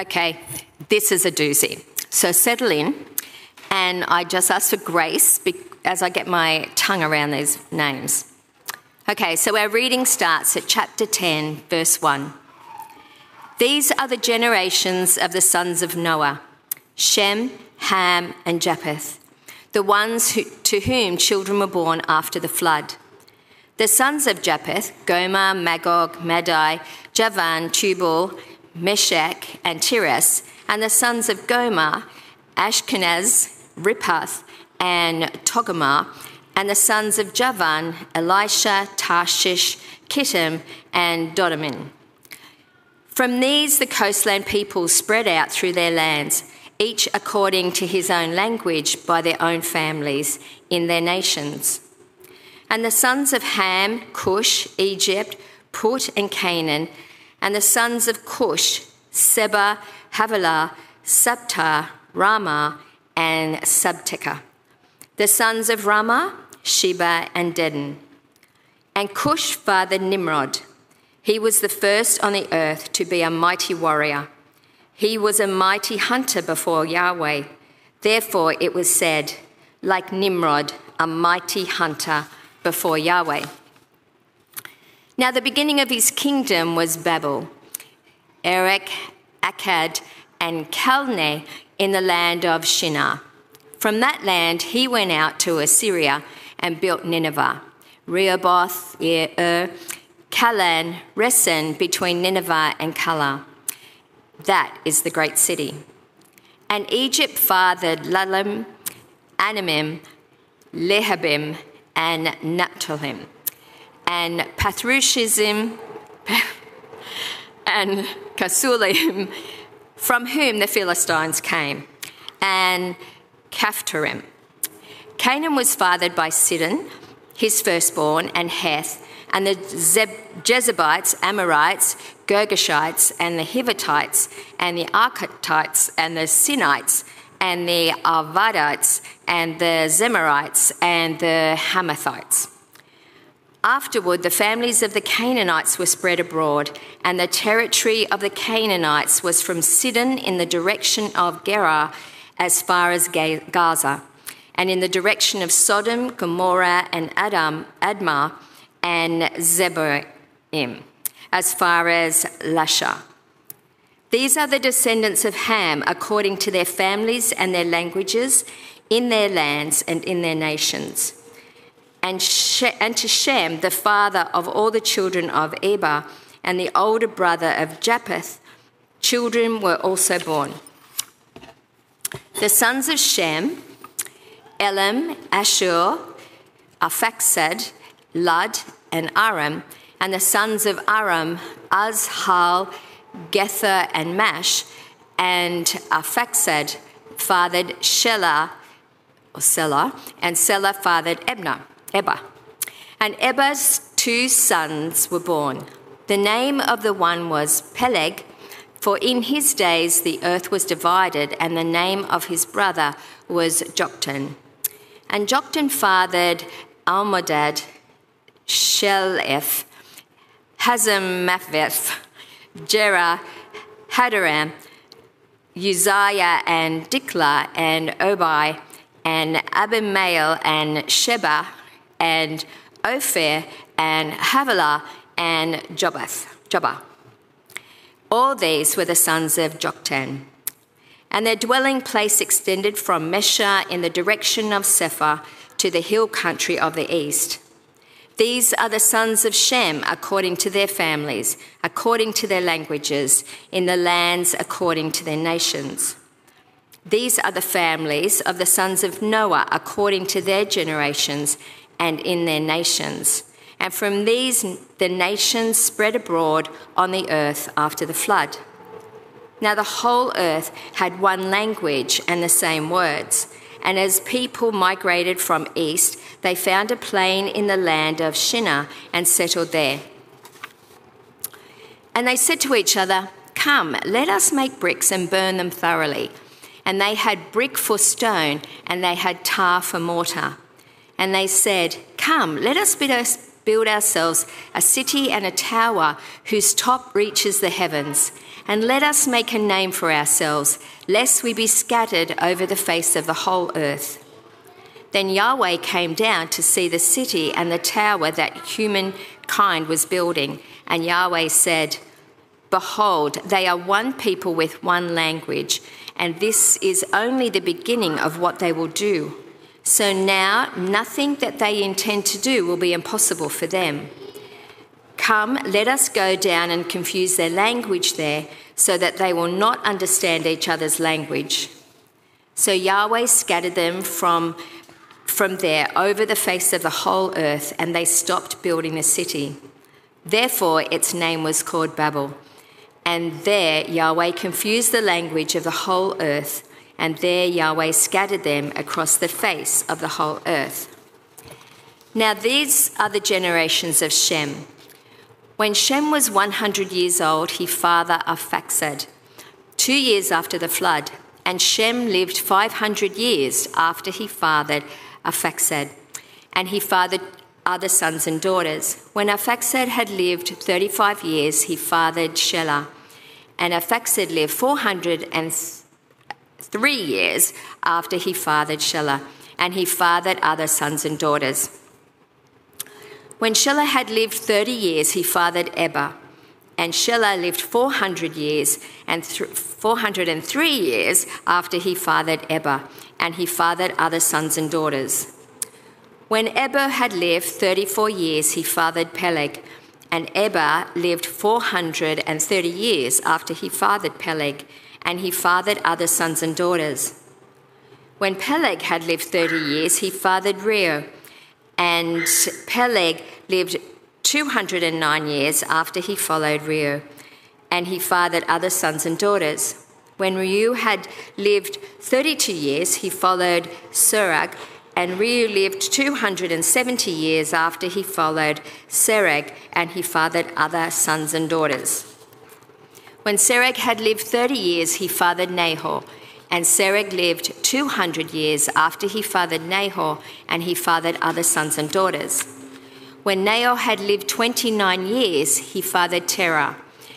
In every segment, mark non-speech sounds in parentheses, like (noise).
Okay, this is a doozy. So settle in, and I just ask for grace as I get my tongue around these names. Okay, so our reading starts at chapter 10, verse 1. These are the generations of the sons of Noah Shem, Ham, and Japheth, the ones who, to whom children were born after the flood. The sons of Japheth, Gomer, Magog, Madai, Javan, Tubal, Meshech, and Tiras, and the sons of Gomer, Ashkenaz, Riphath, and Togarmah, and the sons of Javan, Elisha, Tarshish, Kittim, and Dodamin. From these, the coastland peoples spread out through their lands, each according to his own language by their own families in their nations. And the sons of Ham, Cush, Egypt, Put, and Canaan, and the sons of Cush, Seba, Havilah, Sabta, Rama, and Sabteca. The sons of Rama, Sheba, and Dedan. And Cush fathered Nimrod. He was the first on the earth to be a mighty warrior. He was a mighty hunter before Yahweh. Therefore it was said, like Nimrod, a mighty hunter before Yahweh. Now, the beginning of his kingdom was Babel, Erech, Akkad, and Calneh in the land of Shinar. From that land, he went out to Assyria and built Nineveh, Rehoboth, Ur, er, Calan, Resen between Nineveh and Calah. That is the great city. And Egypt fathered Lalim, Anamim, Lehabim, and Naphtahim, and Pathrushim, (laughs) and Kasulim, from whom the Philistines came, and Caphtorim. Canaan was fathered by Sidon, his firstborn, and Heth, and the Zeb- Jezebites, Amorites, Girgashites, and the Hivitites, and the Architites, and the Sinites, and the Arvadites, and the Zemarites, and the Hamathites. Afterward, the families of the Canaanites were spread abroad, and the territory of the Canaanites was from Sidon in the direction of Gerar as far as Gaza, and in the direction of Sodom, Gomorrah, and Adam, Admah, and Zeboim, as far as Lasha. These are the descendants of Ham according to their families and their languages, in their lands and in their nations. And, she- and to Shem, the father of all the children of Eber, and the older brother of Japheth, children were also born. The sons of Shem, Elam, Ashur, Arphaxad, Lud, and Aram, and the sons of Aram, Azhal, Gether and Mash, and Arphaxad fathered Shelah, or Selah, and Selah fathered Ebner, Eber. And Eber's two sons were born. The name of the one was Peleg, for in his days the earth was divided, and the name of his brother was Joktan. And Joktan fathered Almodad, Sheleph, Hazarmaveth, Jerah, Hadaram, Uzziah, and Dikla and Obai, and Abimael, and Sheba, and Ophir, and Havilah, and Jobath, Jobah. All these were the sons of Joktan. And their dwelling place extended from Mesha in the direction of Sephar to the hill country of the east. These are the sons of Shem according to their families, according to their languages, in the lands according to their nations. These are the families of the sons of Noah according to their generations and in their nations. And from these the nations spread abroad on the earth after the flood. Now the whole earth had one language and the same words. And as people migrated from east, they found a plain in the land of Shinar and settled there. And they said to each other, Come, let us make bricks and burn them thoroughly. And they had brick for stone, and they had tar for mortar. And they said, Come, let us build ourselves a city and a tower whose top reaches the heavens. And let us make a name for ourselves, lest we be scattered over the face of the whole earth. Then Yahweh came down to see the city and the tower that humankind was building. And Yahweh said, Behold, they are one people with one language, and this is only the beginning of what they will do. So now nothing that they intend to do will be impossible for them. Come, let us go down and confuse their language there, so that they will not understand each other's language. So Yahweh scattered them from, from there over the face of the whole earth, and they stopped building the city. Therefore, its name was called Babel and there Yahweh confused the language of the whole earth, and there Yahweh scattered them across the face of the whole earth. Now these are the generations of Shem. When Shem was 100 years old, he fathered Arphaxad, two years after the flood, and Shem lived 500 years after he fathered Arphaxad, and he fathered other sons and daughters. When Arphaxad had lived 35 years, he fathered Shelah. And Arphaxad lived 403 years after he fathered Shelah, and he fathered other sons and daughters. When Shelah had lived 30 years, he fathered Eber. And Shelah lived 400 years and th- 403 years after he fathered Eber, and he fathered other sons and daughters. When Eber had lived 34 years, he fathered Peleg. And Eber lived 430 years after he fathered Peleg, and he fathered other sons and daughters. When Peleg had lived 30 years, he fathered Reu. And Peleg lived 209 years after he followed Reu, and he fathered other sons and daughters. When Reu had lived 32 years, he followed Serug and Reu lived 270 years after he followed Serug, and he fathered other sons and daughters. When Serug had lived 30 years, he fathered Nahor. And Serug lived 200 years after he fathered Nahor, and he fathered other sons and daughters. When Nahor had lived 29 years, he fathered Terah.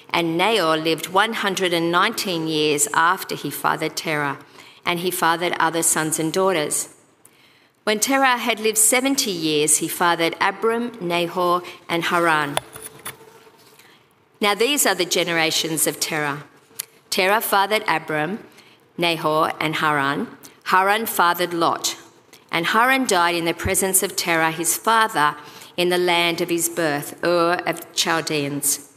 And Nahor lived 119 years after he fathered Terah, and he fathered other sons and daughters. When Terah had lived 70 years, he fathered Abram, Nahor, and Haran. Now these are the generations of Terah. Terah fathered Abram, Nahor, and Haran. Haran fathered Lot. And Haran died in the presence of Terah, his father, in the land of his birth, Ur of Chaldeans.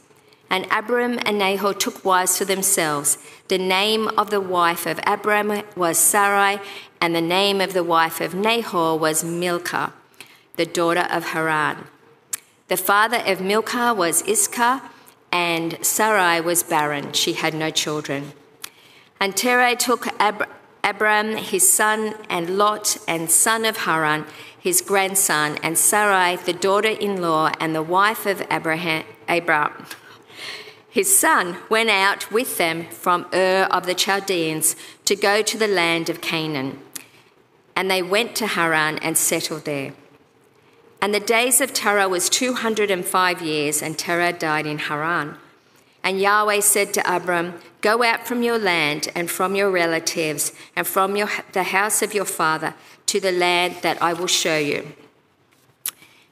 And Abram and Nahor took wives for themselves. The name of the wife of Abram was Sarai, and the name of the wife of Nahor was Milcah, the daughter of Haran. The father of Milcah was Iscah, and Sarai was barren. She had no children. And Terah took Ab- Abram, his son, and Lot, and son of Haran, his grandson, and Sarai, the daughter in law, and the wife of Abraham. Abraham his son went out with them from Ur of the Chaldeans to go to the land of Canaan. And they went to Haran and settled there. And the days of Terah was 205 years, and Terah died in Haran. And Yahweh said to Abram, Go out from your land and from your relatives and from your, the house of your father to the land that I will show you.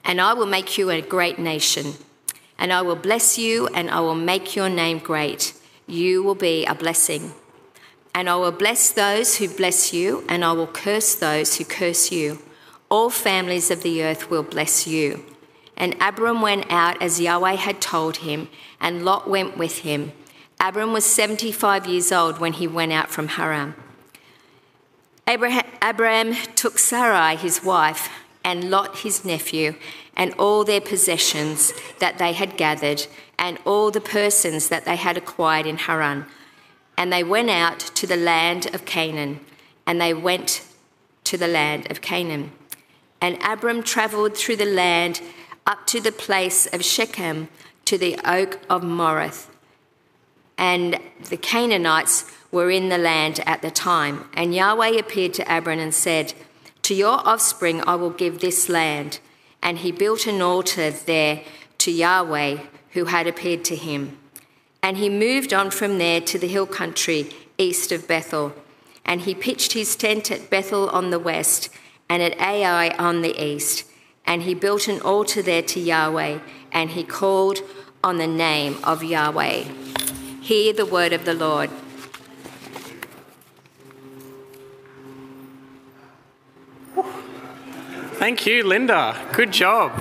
And I will make you a great nation and I will bless you, and I will make your name great. You will be a blessing. And I will bless those who bless you, and I will curse those who curse you. All families of the earth will bless you. And Abram went out as Yahweh had told him, and Lot went with him. Abram was 75 years old when he went out from Haran. Abraham, took Sarai, his wife, and Lot, his nephew, and all their possessions that they had gathered, and all the persons that they had acquired in Haran. And they went out to the land of Canaan, and they went to the land of Canaan. And Abram travelled through the land up to the place of Shechem, to the oak of Moreh. And the Canaanites were in the land at the time. And Yahweh appeared to Abram and said, To your offspring I will give this land and he built an altar there to Yahweh, who had appeared to him. And he moved on from there to the hill country east of Bethel. And he pitched his tent at Bethel on the west and at Ai on the east. And he built an altar there to Yahweh, and he called on the name of Yahweh. Hear the word of the Lord. Thank you, Linda. Good job.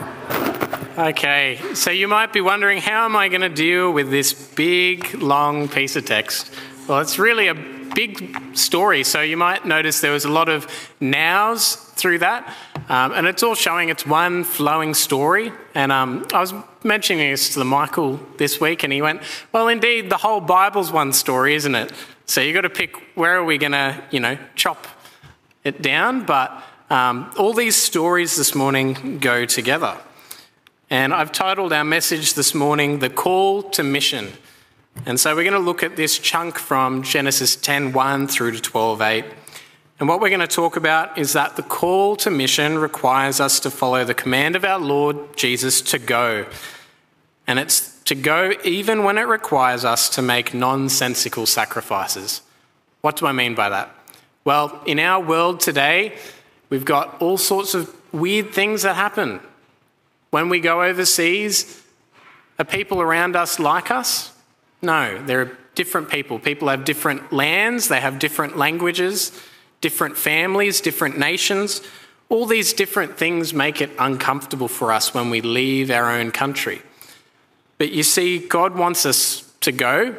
Okay, so you might be wondering how am I going to deal with this big, long piece of text? Well, it's really a big story, so you might notice there was a lot of nows through that, um, and it's all showing it's one flowing story. And um, I was mentioning this to the Michael this week, and he went, "Well, indeed, the whole Bible's one story, isn't it? So you've got to pick where are we going to, you know, chop it down, but." Um, all these stories this morning go together. And I've titled our message this morning, The Call to Mission. And so we're going to look at this chunk from Genesis 10:1 through to 12:8. And what we're going to talk about is that the call to mission requires us to follow the command of our Lord Jesus to go. And it's to go even when it requires us to make nonsensical sacrifices. What do I mean by that? Well, in our world today, We've got all sorts of weird things that happen. When we go overseas, are people around us like us? No, they're different people. People have different lands, they have different languages, different families, different nations. All these different things make it uncomfortable for us when we leave our own country. But you see, God wants us to go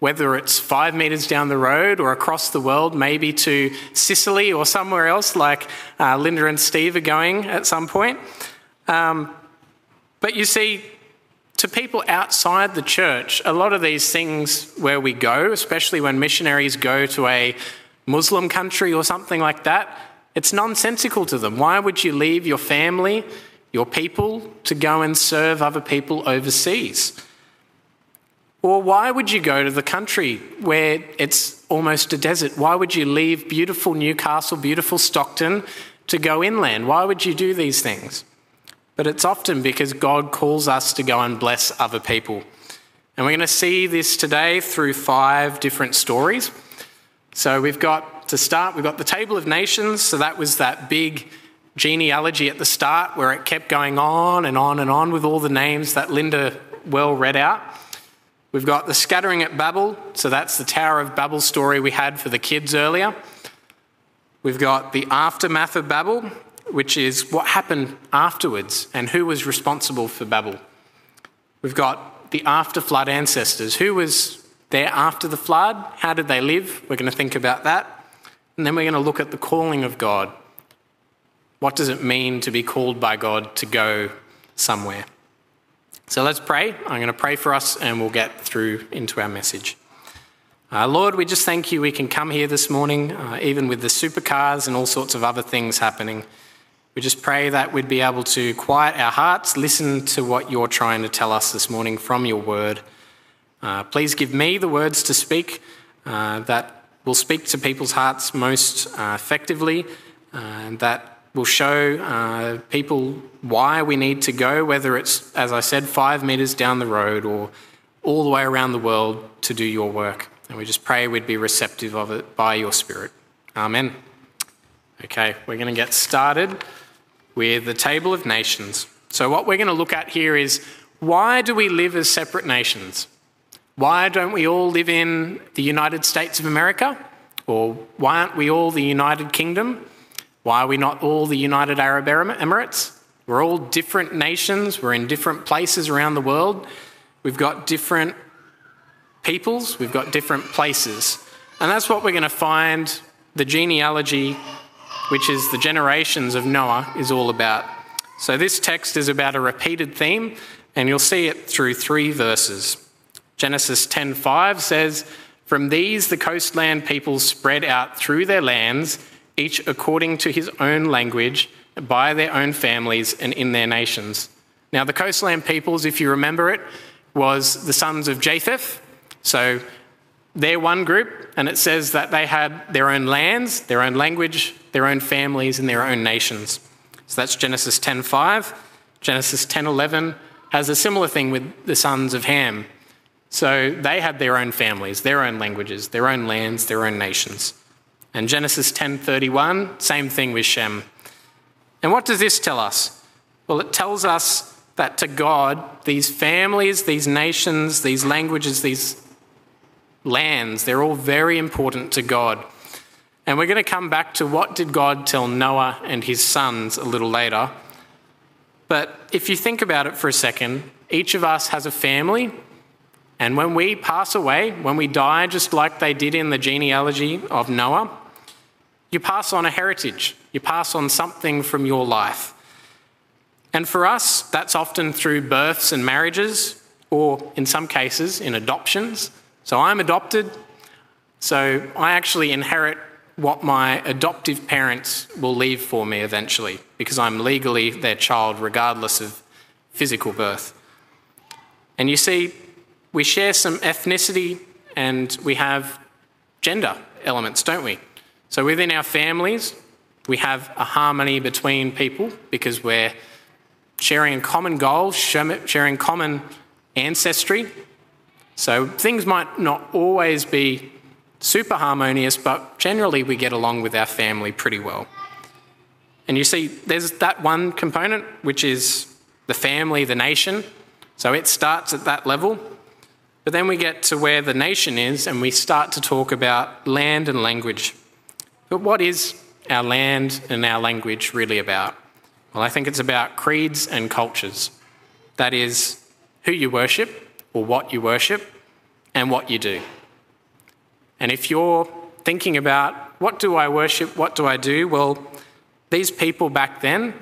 whether it's five meters down the road or across the world, maybe to Sicily or somewhere else, like uh, Linda and Steve are going at some point. Um, but you see, to people outside the church, a lot of these things where we go, especially when missionaries go to a Muslim country or something like that, it's nonsensical to them. Why would you leave your family, your people, to go and serve other people overseas? Or why would you go to the country where it's almost a desert? Why would you leave beautiful Newcastle, beautiful Stockton to go inland? Why would you do these things? But it's often because God calls us to go and bless other people. And we're going to see this today through five different stories. So we've got to start, we've got the Table of Nations. So that was that big genealogy at the start where it kept going on and on and on with all the names that Linda well read out. We've got the scattering at Babel, so that's the Tower of Babel story we had for the kids earlier. We've got the aftermath of Babel, which is what happened afterwards and who was responsible for Babel. We've got the after flood ancestors. Who was there after the flood? How did they live? We're going to think about that. And then we're going to look at the calling of God. What does it mean to be called by God to go somewhere? So let's pray. I'm going to pray for us and we'll get through into our message. Uh, Lord, we just thank you we can come here this morning, uh, even with the supercars and all sorts of other things happening. We just pray that we'd be able to quiet our hearts, listen to what you're trying to tell us this morning from your word. Uh, please give me the words to speak uh, that will speak to people's hearts most uh, effectively, uh, and that will show uh, people why we need to go, whether it's, as I said, five metres down the road or all the way around the world to do your work. And we just pray we'd be receptive of it by your Spirit. Amen. Okay, we're going to get started with the Table of Nations. So, what we're going to look at here is why do we live as separate nations? Why don't we all live in the United States of America? Or why aren't we all the United Kingdom? Why are we not all the United Arab Emirates? We're all different nations, we're in different places around the world. We've got different peoples, we've got different places. And that's what we're going to find the genealogy, which is the generations of Noah, is all about. So this text is about a repeated theme, and you'll see it through three verses. Genesis 10:5 says, "From these the coastland peoples spread out through their lands." each according to his own language, by their own families, and in their nations. Now, the coastland peoples, if you remember it, was the sons of Japheth. So they're one group, and it says that they had their own lands, their own language, their own families, and their own nations. So that's Genesis 10:5. Genesis 10:11 has a similar thing with the sons of Ham. So they had their own families, their own languages, their own lands, their own nations. And Genesis 10:31, same thing with Shem. And what does this tell us? Well, it tells us that to God, these families, these nations, these languages, these lands, they're all very important to God. And we're going to come back to what did God tell Noah and his sons a little later. But if you think about it for a second, each of us has a family. And when we pass away, when we die, just like they did in the genealogy of Noah, you pass on a heritage. You pass on something from your life. And for us, that's often through births and marriages, or in some cases, in adoptions. So I'm adopted, so I actually inherit what my adoptive parents will leave for me eventually because I'm legally their child regardless of physical birth. And you see, we share some ethnicity and we have gender elements, don't we? So within our families, we have a harmony between people because we're sharing a common goal, sharing common ancestry. So things might not always be super harmonious, but generally we get along with our family pretty well. And you see, there's that one component, which is the family, the nation. So it starts at that level. But then we get to where the nation is and we start to talk about land and language. But what is our land and our language really about? Well, I think it's about creeds and cultures. That is, who you worship or what you worship and what you do. And if you're thinking about what do I worship, what do I do, well, these people back then,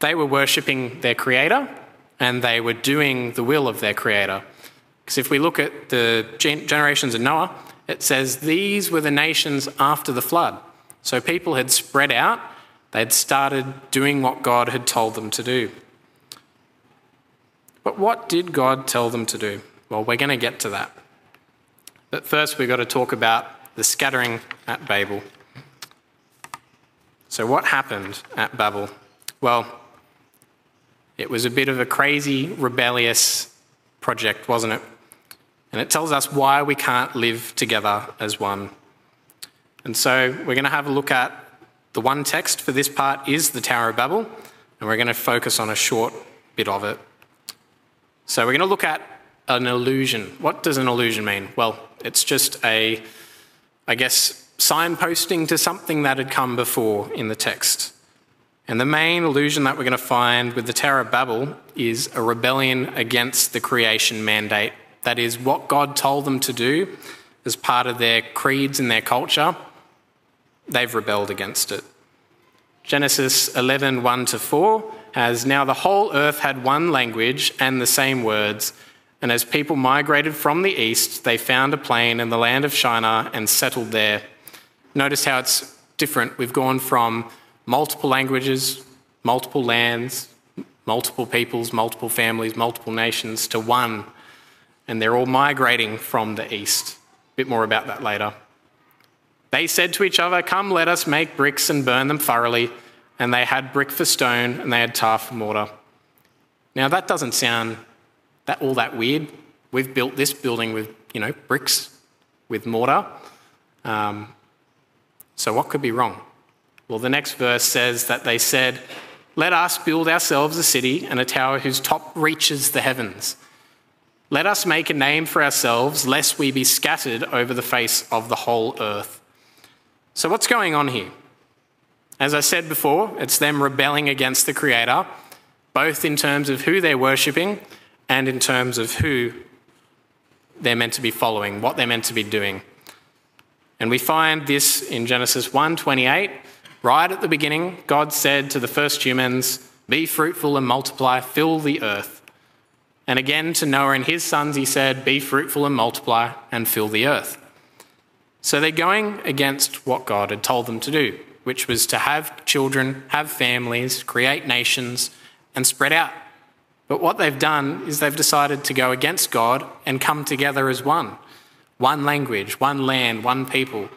they were worshipping their creator and they were doing the will of their creator. Because if we look at the generations of Noah, it says these were the nations after the flood. So people had spread out, they'd started doing what God had told them to do. But what did God tell them to do? Well, we're going to get to that. But first, we've got to talk about the scattering at Babel. So, what happened at Babel? Well, it was a bit of a crazy, rebellious project, wasn't it? And it tells us why we can't live together as one. And so, we're going to have a look at the one text for this part is the Tower of Babel, and we're going to focus on a short bit of it. So, we're going to look at an illusion. What does an illusion mean? Well, it's just a, I guess, signposting to something that had come before in the text. And the main illusion that we're going to find with the Tower of Babel is a rebellion against the creation mandate. That is what God told them to do as part of their creeds and their culture. They've rebelled against it. Genesis 11 1 to 4 has now the whole earth had one language and the same words. And as people migrated from the east, they found a plain in the land of Shinar and settled there. Notice how it's different. We've gone from multiple languages, multiple lands, multiple peoples, multiple families, multiple nations to one. And they're all migrating from the east. A bit more about that later. They said to each other, Come, let us make bricks and burn them thoroughly. And they had brick for stone and they had tar for mortar. Now, that doesn't sound that all that weird. We've built this building with, you know, bricks, with mortar. Um, so what could be wrong? Well, the next verse says that they said, Let us build ourselves a city and a tower whose top reaches the heavens. Let us make a name for ourselves, lest we be scattered over the face of the whole earth. So, what's going on here? As I said before, it's them rebelling against the Creator, both in terms of who they're worshipping and in terms of who they're meant to be following, what they're meant to be doing. And we find this in Genesis 1:28, right at the beginning, God said to the first humans, "Be fruitful and multiply, fill the earth." And again to Noah and his sons he said, "Be fruitful and multiply and fill the earth." So they're going against what God had told them to do, which was to have children, have families, create nations, and spread out but what they've done is they've decided to go against God and come together as one one language, one land, one people.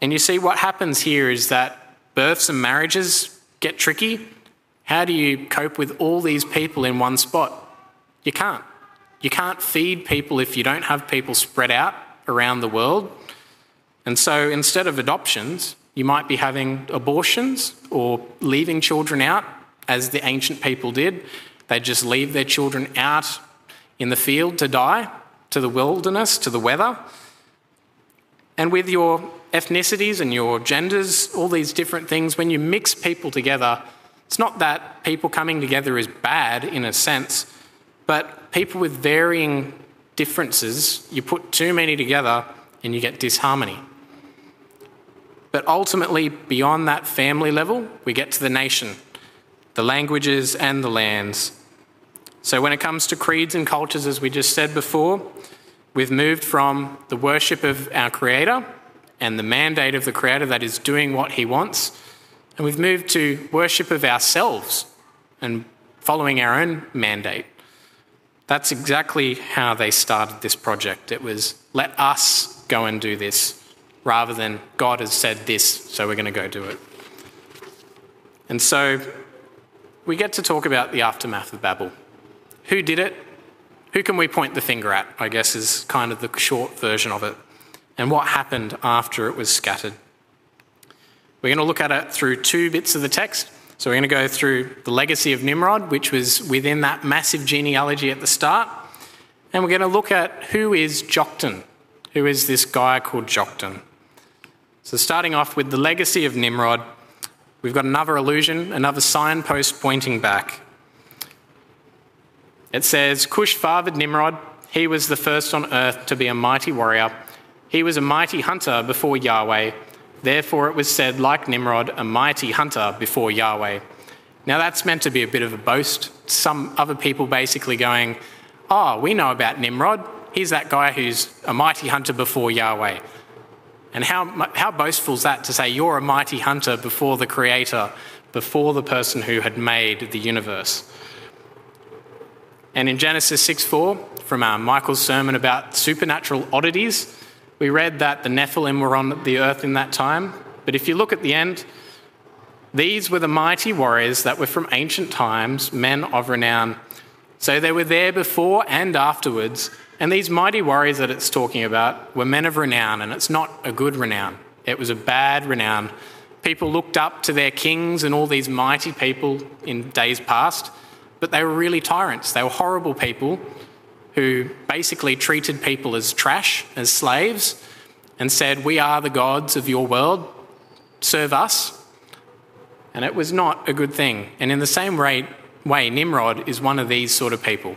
And you see, what happens here is that births and marriages get tricky, How do you cope with all these people in one spot? You can't. You can't feed people if you don't have people spread out around the world. And so instead of adoptions, you might be having abortions or leaving children out, as the ancient people did. They'd just leave their children out in the field to die, to the wilderness, to the weather. And with your ethnicities and your genders, all these different things, when you mix people together, it's not that people coming together is bad in a sense, but people with varying differences, you put too many together and you get disharmony. But ultimately, beyond that family level, we get to the nation, the languages, and the lands. So, when it comes to creeds and cultures, as we just said before, we've moved from the worship of our Creator and the mandate of the Creator that is doing what He wants, and we've moved to worship of ourselves and following our own mandate. That's exactly how they started this project. It was let us go and do this rather than God has said this, so we're going to go do it. And so we get to talk about the aftermath of Babel. Who did it? Who can we point the finger at? I guess is kind of the short version of it. And what happened after it was scattered. We're going to look at it through two bits of the text. So we're going to go through the legacy of Nimrod, which was within that massive genealogy at the start. And we're going to look at who is Joktan. Who is this guy called Joktan? So, starting off with the legacy of Nimrod, we've got another illusion, another signpost pointing back. It says, Cush fathered Nimrod. He was the first on earth to be a mighty warrior. He was a mighty hunter before Yahweh Therefore, it was said, like Nimrod, a mighty hunter before Yahweh. Now, that's meant to be a bit of a boast. Some other people basically going, Oh, we know about Nimrod. He's that guy who's a mighty hunter before Yahweh. And how, how boastful is that to say you're a mighty hunter before the Creator, before the person who had made the universe? And in Genesis 6 4, from Michael's sermon about supernatural oddities, we read that the Nephilim were on the earth in that time, but if you look at the end, these were the mighty warriors that were from ancient times, men of renown. So they were there before and afterwards, and these mighty warriors that it's talking about were men of renown, and it's not a good renown. It was a bad renown. People looked up to their kings and all these mighty people in days past, but they were really tyrants. They were horrible people who basically treated people as trash, as slaves, and said, We are the gods of your world, serve us. And it was not a good thing. And in the same way, Nimrod is one of these sort of people.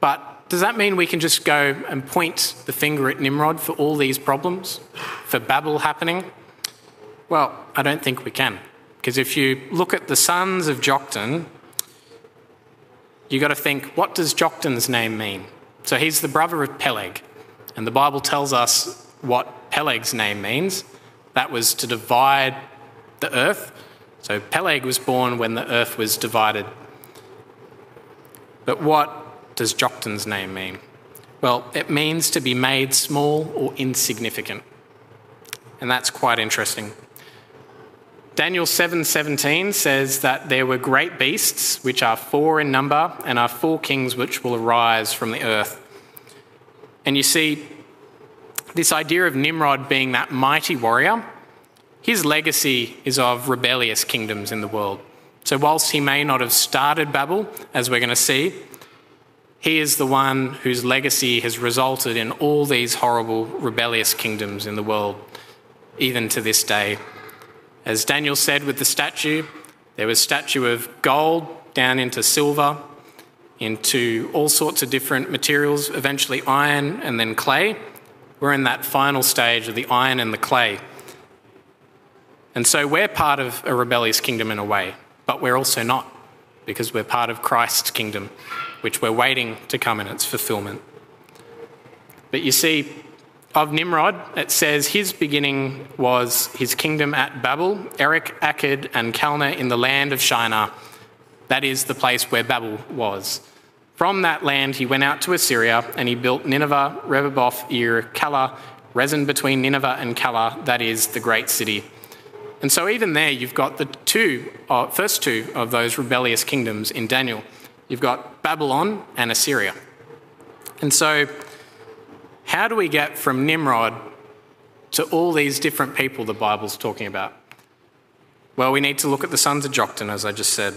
But does that mean we can just go and point the finger at Nimrod for all these problems, for Babel happening? Well, I don't think we can. Because if you look at the sons of Joktan, you've got to think, what does Joktan's name mean? So he's the brother of Peleg, and the Bible tells us what Peleg's name means. That was to divide the earth. So Peleg was born when the earth was divided. But what does Joktan's name mean? Well, it means to be made small or insignificant. And that's quite interesting. Daniel 7:17 says that there were great beasts which are four in number and are four kings which will arise from the earth. And you see this idea of Nimrod being that mighty warrior, his legacy is of rebellious kingdoms in the world. So whilst he may not have started Babel as we're going to see, he is the one whose legacy has resulted in all these horrible rebellious kingdoms in the world even to this day. As Daniel said with the statue, there was statue of gold down into silver, into all sorts of different materials, eventually iron and then clay. We're in that final stage of the iron and the clay. And so we're part of a rebellious kingdom in a way, but we're also not, because we're part of Christ's kingdom, which we're waiting to come in its fulfillment. But you see, of Nimrod, it says his beginning was his kingdom at Babel, Erech, Akkad, and Calneh in the land of Shinar. That is the place where Babel was. From that land, he went out to Assyria and he built Nineveh, Rehoboth, Ir, Calah, Resen between Nineveh and Calah, that is the great city. And so, even there, you've got the two, uh, first two of those rebellious kingdoms in Daniel. You've got Babylon and Assyria. And so, how do we get from Nimrod to all these different people the Bible's talking about? Well, we need to look at the sons of Joktan, as I just said.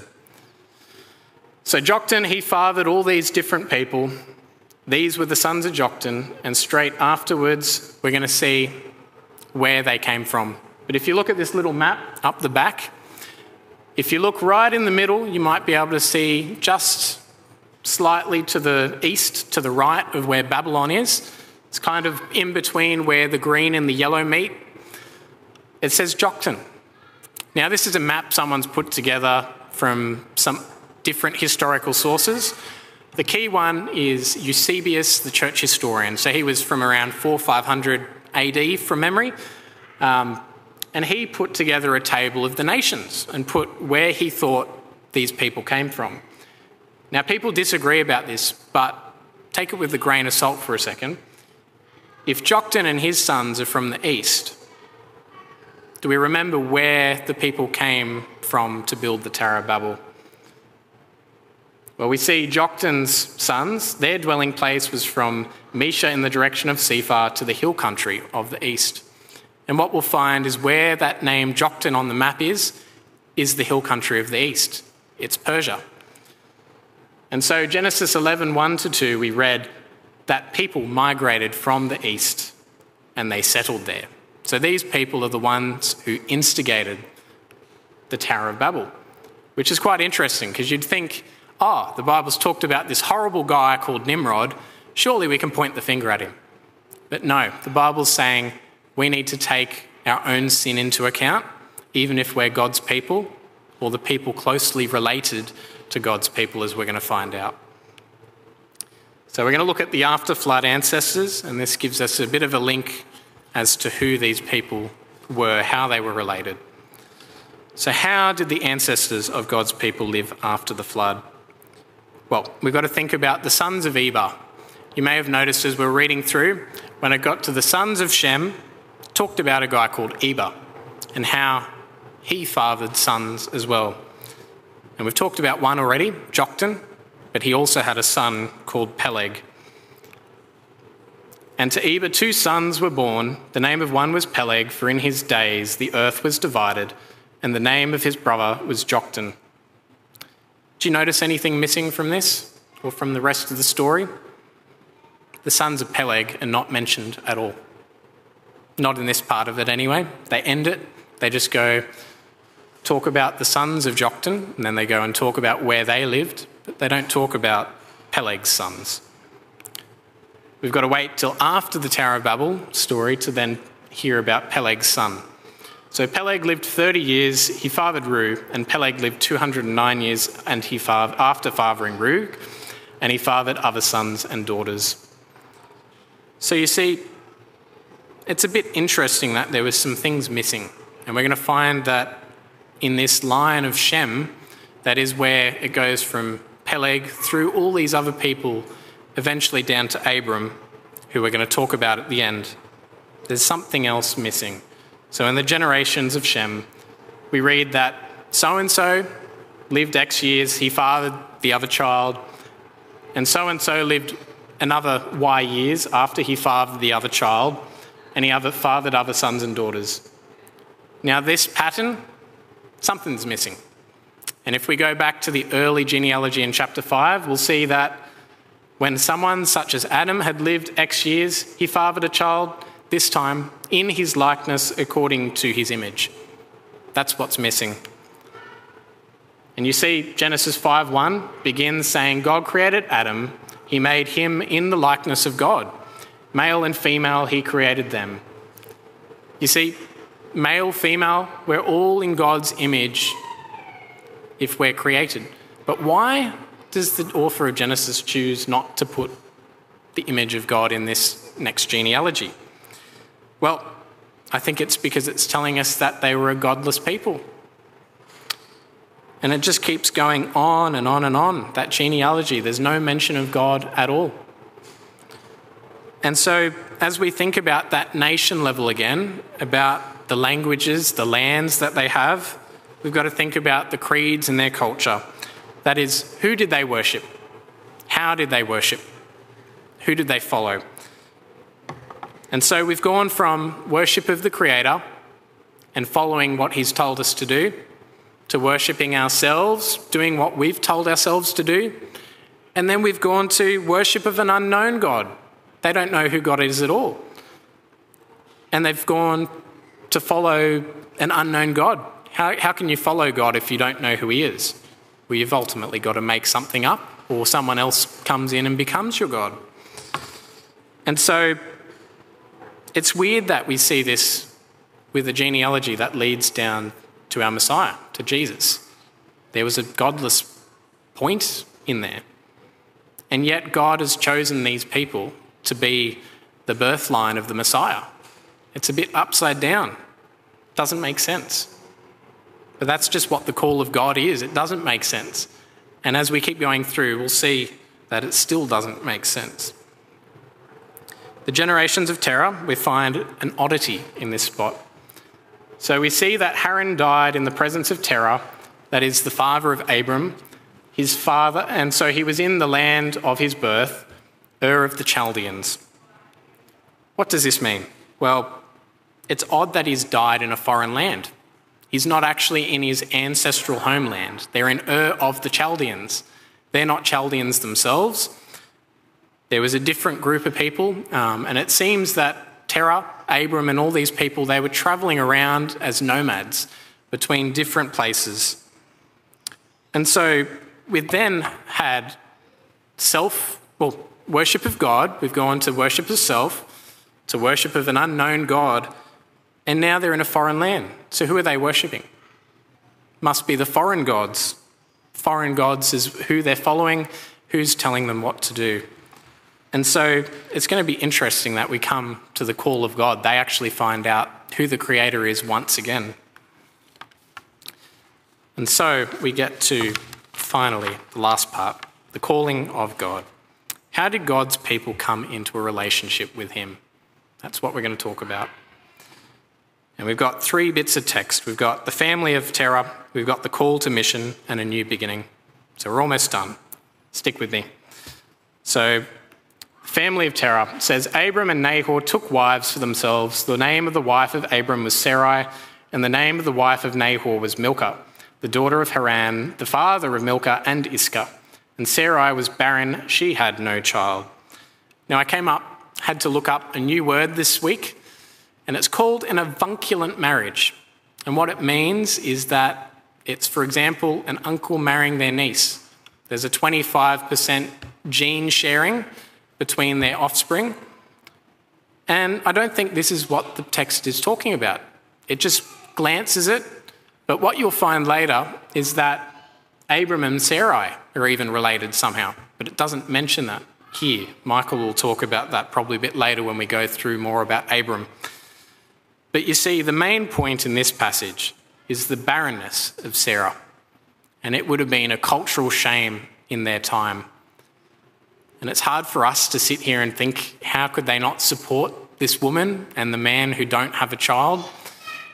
So, Joktan, he fathered all these different people. These were the sons of Joktan, and straight afterwards, we're going to see where they came from. But if you look at this little map up the back, if you look right in the middle, you might be able to see just slightly to the east, to the right of where Babylon is. It's kind of in between where the green and the yellow meet. It says Joktan. Now, this is a map someone's put together from some different historical sources. The key one is Eusebius, the church historian. So he was from around 4 500 AD from memory. Um, and he put together a table of the nations and put where he thought these people came from. Now, people disagree about this, but take it with a grain of salt for a second. If Joktan and his sons are from the east, do we remember where the people came from to build the Tower of Babel? Well, we see Joktan's sons, their dwelling place was from Mesha in the direction of Sephar to the hill country of the east. And what we'll find is where that name Joktan on the map is, is the hill country of the east. It's Persia. And so, Genesis 11 1 to 2, we read that people migrated from the east and they settled there. So, these people are the ones who instigated the Tower of Babel, which is quite interesting because you'd think oh, the Bible's talked about this horrible guy called Nimrod, surely we can point the finger at him. But no, the Bible's saying we need to take our own sin into account, even if we're God's people or the people closely related to God's people, as we're going to find out. So, we're going to look at the after flood ancestors, and this gives us a bit of a link as to who these people were, how they were related. So, how did the ancestors of God's people live after the flood? Well, we've got to think about the sons of Eber. You may have noticed as we're reading through, when it got to the sons of Shem, talked about a guy called Eber and how he fathered sons as well. And we've talked about one already, Joktan, but he also had a son called Peleg. And to Eber two sons were born. The name of one was Peleg, for in his days the earth was divided, and the name of his brother was Joktan. Do you notice anything missing from this or from the rest of the story? The sons of Peleg are not mentioned at all. Not in this part of it, anyway. They end it, they just go talk about the sons of Joktan, and then they go and talk about where they lived, but they don't talk about Peleg's sons. We've got to wait till after the Tower of Babel story to then hear about Peleg's son. So Peleg lived 30 years, he fathered Reu, and Peleg lived 209 years and he after fathering Reu, and he fathered other sons and daughters. So you see, it's a bit interesting that there were some things missing. And we're going to find that in this line of Shem, that is where it goes from Peleg through all these other people, eventually down to Abram, who we're going to talk about at the end. There's something else missing. So in the generations of Shem, we read that so and so lived X years, he fathered the other child, and so and so lived another Y years after he fathered the other child, and he other, fathered other sons and daughters. Now, this pattern, something's missing. And if we go back to the early genealogy in chapter 5, we'll see that when someone such as Adam had lived X years, he fathered a child, this time in his likeness according to his image. That's what's missing. And you see Genesis 5:1 begins saying God created Adam, he made him in the likeness of God. Male and female he created them. You see, male, female, we're all in God's image if we're created. But why does the author of Genesis choose not to put the image of God in this next genealogy? Well, I think it's because it's telling us that they were a godless people. And it just keeps going on and on and on. That genealogy, there's no mention of God at all. And so, as we think about that nation level again, about the languages, the lands that they have, we've got to think about the creeds and their culture. That is, who did they worship? How did they worship? Who did they follow? And so we've gone from worship of the Creator and following what He's told us to do to worshipping ourselves, doing what we've told ourselves to do. And then we've gone to worship of an unknown God. They don't know who God is at all. And they've gone to follow an unknown God. How, how can you follow God if you don't know who He is? Well, you've ultimately got to make something up, or someone else comes in and becomes your God. And so it's weird that we see this with a genealogy that leads down to our Messiah, to Jesus. There was a godless point in there. And yet, God has chosen these people to be the birthline of the Messiah. It's a bit upside down. Doesn't make sense. But that's just what the call of God is. It doesn't make sense. And as we keep going through, we'll see that it still doesn't make sense. The generations of Terah, we find an oddity in this spot. So we see that Haran died in the presence of Terah, that is the father of Abram, his father, and so he was in the land of his birth, Ur of the Chaldeans. What does this mean? Well, it's odd that he's died in a foreign land. He's not actually in his ancestral homeland. They're in Ur of the Chaldeans. They're not Chaldeans themselves. There was a different group of people, um, and it seems that Terah, Abram, and all these people, they were traveling around as nomads between different places. And so we've then had self, well, worship of God, we've gone to worship of self, to worship of an unknown God, and now they're in a foreign land. So who are they worshipping? Must be the foreign gods. Foreign gods is who they're following, who's telling them what to do. And so it's going to be interesting that we come to the call of God. They actually find out who the Creator is once again. And so we get to finally the last part the calling of God. How did God's people come into a relationship with Him? That's what we're going to talk about. And we've got three bits of text. We've got the family of Terah, we've got the call to mission, and a new beginning. So we're almost done. Stick with me. So family of Terah says Abram and Nahor took wives for themselves. The name of the wife of Abram was Sarai, and the name of the wife of Nahor was Milcah, the daughter of Haran, the father of Milcah and Iscah. And Sarai was barren, she had no child. Now I came up, had to look up a new word this week, and it's called an avunculate marriage. And what it means is that it's, for example, an uncle marrying their niece. There's a 25% gene sharing between their offspring. And I don't think this is what the text is talking about. It just glances it, but what you'll find later is that Abram and Sarai are even related somehow, but it doesn't mention that here. Michael will talk about that probably a bit later when we go through more about Abram. But you see, the main point in this passage is the barrenness of Sarah, and it would have been a cultural shame in their time. And it's hard for us to sit here and think, how could they not support this woman and the man who don't have a child?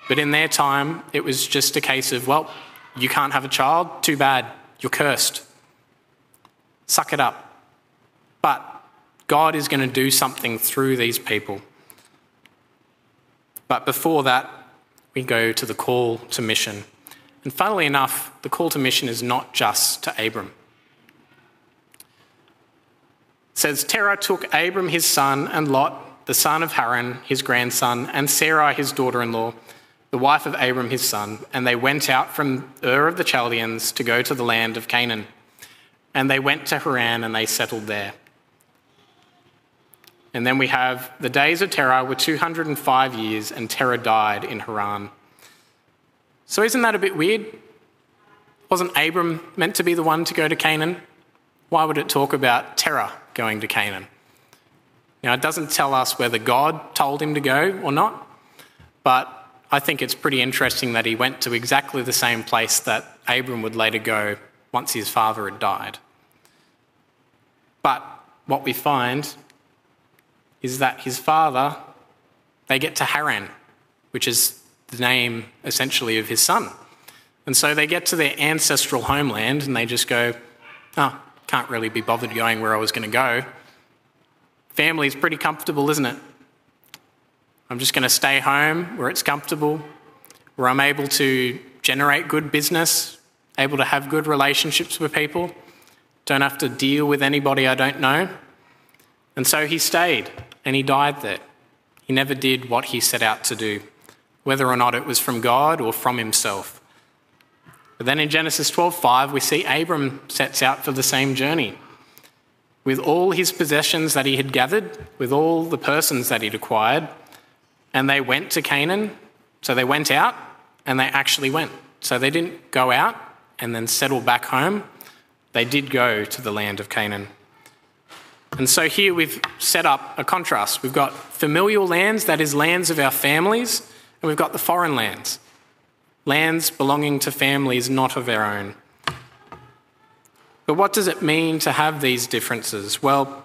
But in their time, it was just a case of, well, you can't have a child, too bad, you're cursed. Suck it up. But God is going to do something through these people. But before that, we go to the call to mission. And funnily enough, the call to mission is not just to Abram says Terah took Abram his son and Lot, the son of Haran, his grandson, and Sarai his daughter in law, the wife of Abram his son, and they went out from Ur of the Chaldeans to go to the land of Canaan. And they went to Haran and they settled there. And then we have the days of Terah were 205 years, and Terah died in Haran. So isn't that a bit weird? Wasn't Abram meant to be the one to go to Canaan? Why would it talk about Terah going to Canaan? Now, it doesn't tell us whether God told him to go or not, but I think it's pretty interesting that he went to exactly the same place that Abram would later go once his father had died. But what we find is that his father, they get to Haran, which is the name essentially of his son. And so they get to their ancestral homeland and they just go, oh, can't really be bothered going where I was going to go. Family is pretty comfortable, isn't it? I'm just going to stay home where it's comfortable, where I'm able to generate good business, able to have good relationships with people, don't have to deal with anybody I don't know. And so he stayed and he died there. He never did what he set out to do, whether or not it was from God or from himself. But then in Genesis 12:5 we see Abram sets out for the same journey. With all his possessions that he had gathered, with all the persons that he'd acquired, and they went to Canaan. So they went out and they actually went. So they didn't go out and then settle back home. They did go to the land of Canaan. And so here we've set up a contrast. We've got familial lands, that is, lands of our families, and we've got the foreign lands lands belonging to families not of our own. But what does it mean to have these differences? Well,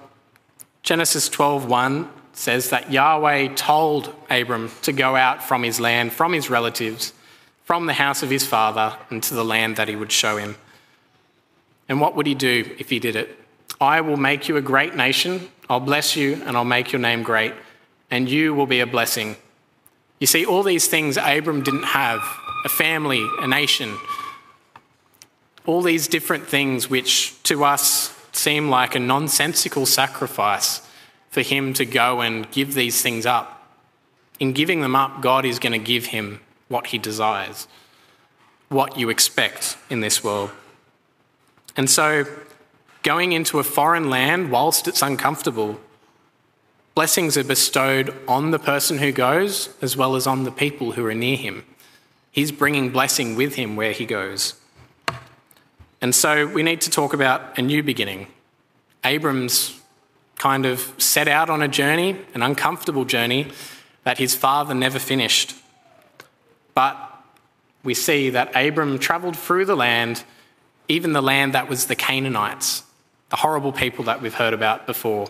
Genesis 12:1 says that Yahweh told Abram to go out from his land, from his relatives, from the house of his father, into the land that he would show him. And what would he do if he did it? I will make you a great nation, I'll bless you, and I'll make your name great, and you will be a blessing. You see, all these things Abram didn't have a family, a nation. All these different things which to us seem like a nonsensical sacrifice for him to go and give these things up. In giving them up, God is going to give him what he desires, what you expect in this world. And so, going into a foreign land whilst it's uncomfortable, blessings are bestowed on the person who goes as well as on the people who are near him. He's bringing blessing with him where he goes. And so we need to talk about a new beginning. Abram's kind of set out on a journey, an uncomfortable journey that his father never finished. But we see that Abram travelled through the land, even the land that was the Canaanites, the horrible people that we've heard about before.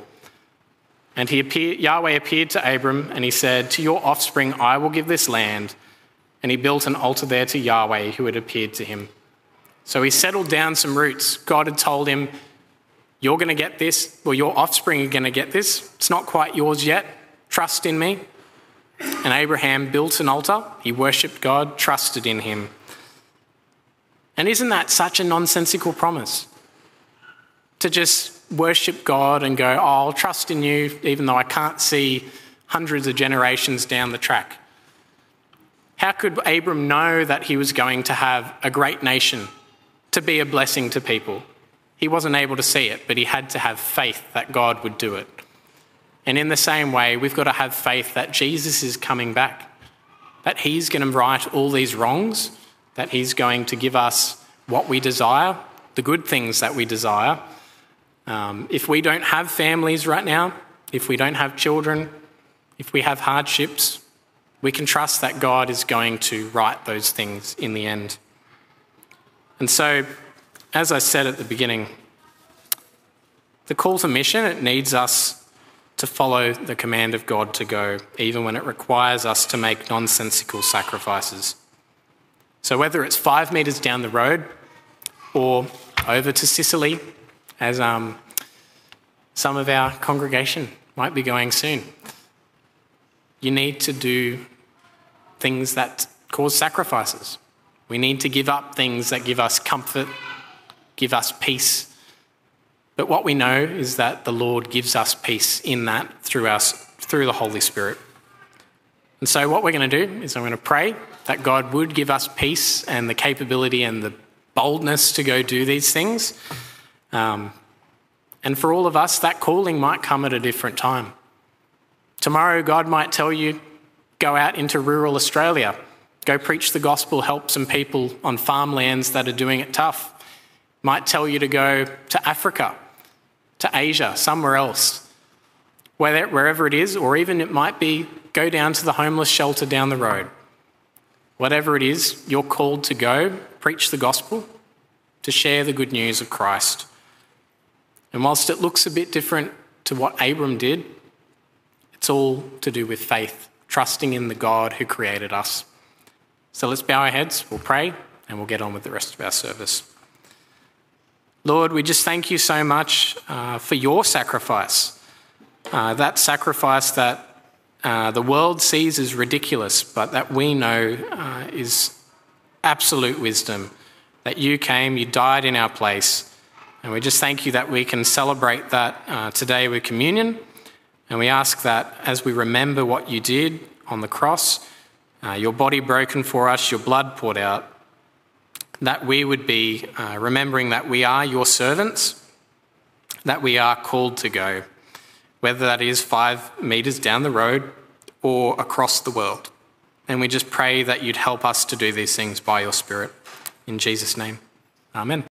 And he appeared, Yahweh appeared to Abram and he said, To your offspring I will give this land and he built an altar there to Yahweh who had appeared to him. So he settled down some roots. God had told him, You're going to get this, or your offspring are going to get this. It's not quite yours yet. Trust in me. And Abraham built an altar. He worshipped God, trusted in him. And isn't that such a nonsensical promise? To just worship God and go, Oh, I'll trust in you, even though I can't see hundreds of generations down the track. How could Abram know that he was going to have a great nation, to be a blessing to people? He wasn't able to see it, but he had to have faith that God would do it. And in the same way, we've got to have faith that Jesus is coming back, that he's going to right all these wrongs, that he's going to give us what we desire, the good things that we desire. Um, if we don't have families right now, if we don't have children, if we have hardships, we can trust that God is going to right those things in the end. And so, as I said at the beginning, the call to mission, it needs us to follow the command of God to go, even when it requires us to make nonsensical sacrifices. So, whether it's five metres down the road or over to Sicily, as um, some of our congregation might be going soon, you need to do things that cause sacrifices. We need to give up things that give us comfort, give us peace. But what we know is that the Lord gives us peace in that through us through the Holy Spirit. And so what we're going to do is I'm going to pray that God would give us peace and the capability and the boldness to go do these things. Um, and for all of us, that calling might come at a different time. Tomorrow, God might tell you, Go out into rural Australia. Go preach the gospel, help some people on farmlands that are doing it tough. Might tell you to go to Africa, to Asia, somewhere else, wherever it is, or even it might be go down to the homeless shelter down the road. Whatever it is, you're called to go, preach the gospel, to share the good news of Christ. And whilst it looks a bit different to what Abram did, It's all to do with faith, trusting in the God who created us. So let's bow our heads, we'll pray, and we'll get on with the rest of our service. Lord, we just thank you so much uh, for your sacrifice. Uh, that sacrifice that uh, the world sees as ridiculous, but that we know uh, is absolute wisdom. That you came, you died in our place. And we just thank you that we can celebrate that uh, today with communion. And we ask that as we remember what you did on the cross, uh, your body broken for us, your blood poured out, that we would be uh, remembering that we are your servants, that we are called to go, whether that is five metres down the road or across the world. And we just pray that you'd help us to do these things by your Spirit. In Jesus' name, Amen.